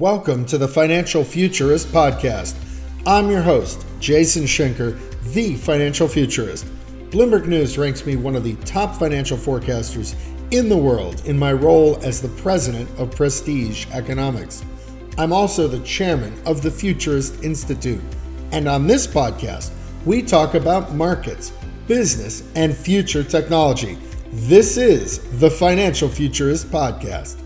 Welcome to the Financial Futurist Podcast. I'm your host, Jason Schenker, the Financial Futurist. Bloomberg News ranks me one of the top financial forecasters in the world in my role as the president of Prestige Economics. I'm also the chairman of the Futurist Institute. And on this podcast, we talk about markets, business, and future technology. This is the Financial Futurist Podcast.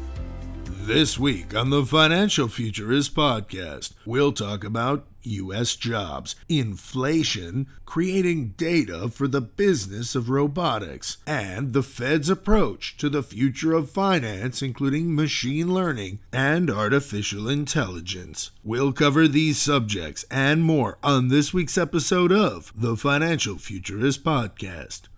This week on the Financial Futurist podcast, we'll talk about U.S. jobs, inflation, creating data for the business of robotics, and the Fed's approach to the future of finance, including machine learning and artificial intelligence. We'll cover these subjects and more on this week's episode of the Financial Futurist podcast.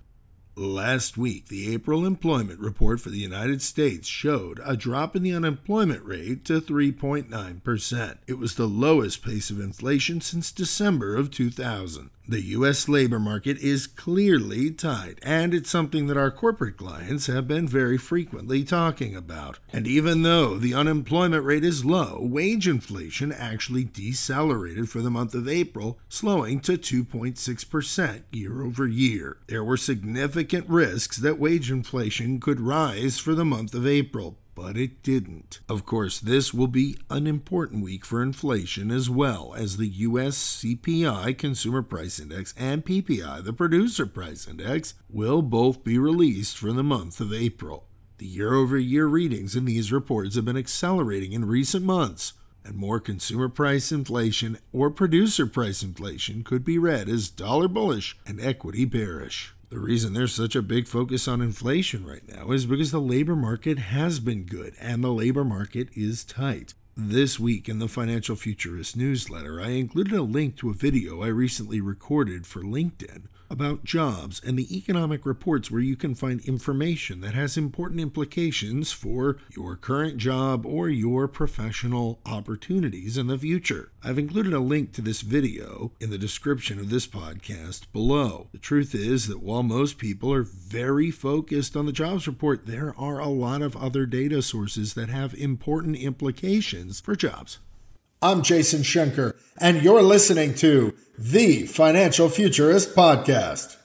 Last week, the April employment report for the United States showed a drop in the unemployment rate to 3.9%. It was the lowest pace of inflation since December of 2000. The U.S. labor market is clearly tight, and it's something that our corporate clients have been very frequently talking about. And even though the unemployment rate is low, wage inflation actually decelerated for the month of April, slowing to 2.6% year over year. There were significant risks that wage inflation could rise for the month of April, but it didn't. Of course, this will be an important week for inflation as well, as the US CPI Consumer Price Index and PPI, the Producer Price Index, will both be released for the month of April. The year over year readings in these reports have been accelerating in recent months, and more consumer price inflation or producer price inflation could be read as dollar bullish and equity bearish. The reason there's such a big focus on inflation right now is because the labor market has been good and the labor market is tight. This week in the Financial Futurist newsletter, I included a link to a video I recently recorded for LinkedIn about jobs and the economic reports where you can find information that has important implications for your current job or your professional opportunities in the future. I've included a link to this video in the description of this podcast below. The truth is that while most people are very focused on the jobs report, there are a lot of other data sources that have important implications for jobs. I'm Jason Schenker, and you're listening to the Financial Futurist Podcast.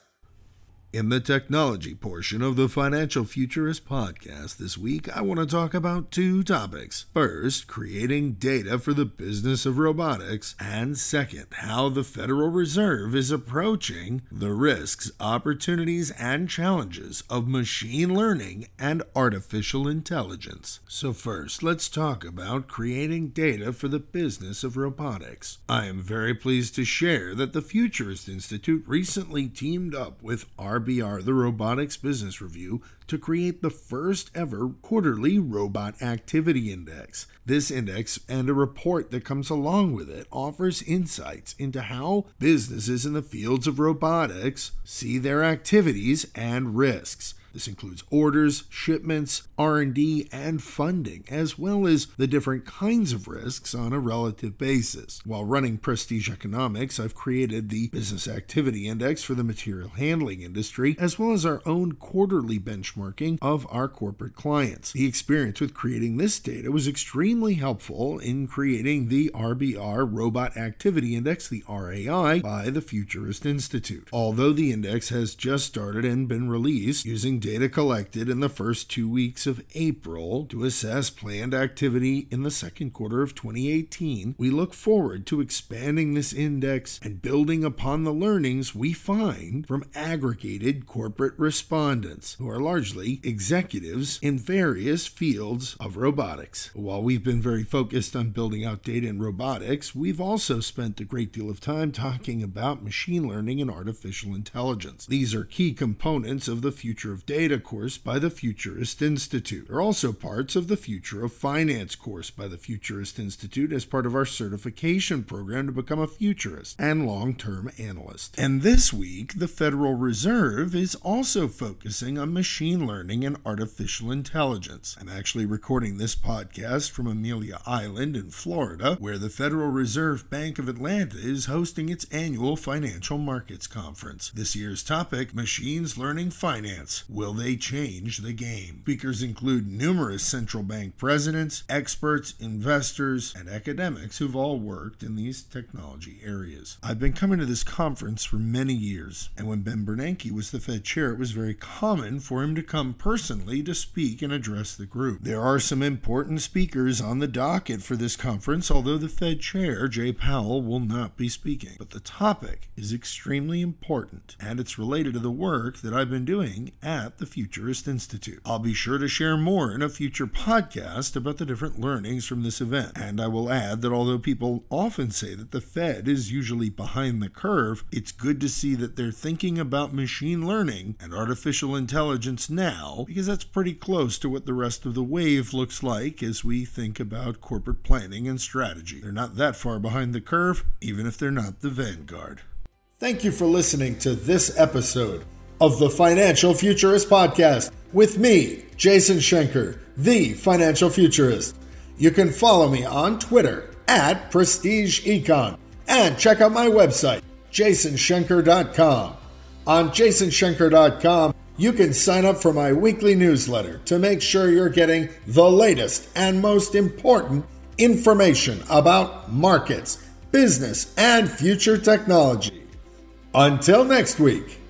In the technology portion of the Financial Futurist podcast this week, I want to talk about two topics. First, creating data for the business of robotics, and second, how the Federal Reserve is approaching the risks, opportunities, and challenges of machine learning and artificial intelligence. So, first, let's talk about creating data for the business of robotics. I am very pleased to share that the Futurist Institute recently teamed up with our RBR, the Robotics Business Review, to create the first ever quarterly robot activity index. This index and a report that comes along with it offers insights into how businesses in the fields of robotics see their activities and risks. This includes orders, shipments, R&D, and funding, as well as the different kinds of risks on a relative basis. While running Prestige Economics, I've created the Business Activity Index for the material handling industry, as well as our own quarterly benchmarking of our corporate clients. The experience with creating this data was extremely helpful in creating the RBR Robot Activity Index, the RAI, by the Futurist Institute. Although the index has just started and been released using data collected in the first two weeks of April to assess planned activity in the second quarter of 2018, we look forward to expanding this index and building upon the learnings we find from aggregated corporate respondents, who are largely executives in various fields of robotics. While we've been very focused on building out data in robotics, we've also spent a great deal of time talking about machine learning and artificial intelligence. These are key components of the future of Data course by the Futurist Institute are also parts of the Future of Finance course by the Futurist Institute as part of our certification program to become a futurist and long term analyst. And this week, the Federal Reserve is also focusing on machine learning and artificial intelligence. I'm actually recording this podcast from Amelia Island in Florida, where the Federal Reserve Bank of Atlanta is hosting its annual financial markets conference. This year's topic Machines Learning Finance will they change the game? Speakers include numerous central bank presidents, experts, investors, and academics who've all worked in these technology areas. I've been coming to this conference for many years, and when Ben Bernanke was the Fed chair, it was very common for him to come personally to speak and address the group. There are some important speakers on the docket for this conference, although the Fed chair, Jay Powell, will not be speaking. But the topic is extremely important, and it's related to the work that I've been doing at the Futurist Institute. I'll be sure to share more in a future podcast about the different learnings from this event. And I will add that although people often say that the Fed is usually behind the curve, it's good to see that they're thinking about machine learning and artificial intelligence now, because that's pretty close to what the rest of the wave looks like as we think about corporate planning and strategy. They're not that far behind the curve, even if they're not the vanguard. Thank you for listening to this episode of the Financial Futurist Podcast with me, Jason Schenker, the Financial Futurist. You can follow me on Twitter at Prestige Econ and check out my website, jasonschenker.com. On jasonschenker.com, you can sign up for my weekly newsletter to make sure you're getting the latest and most important information about markets, business, and future technology. Until next week.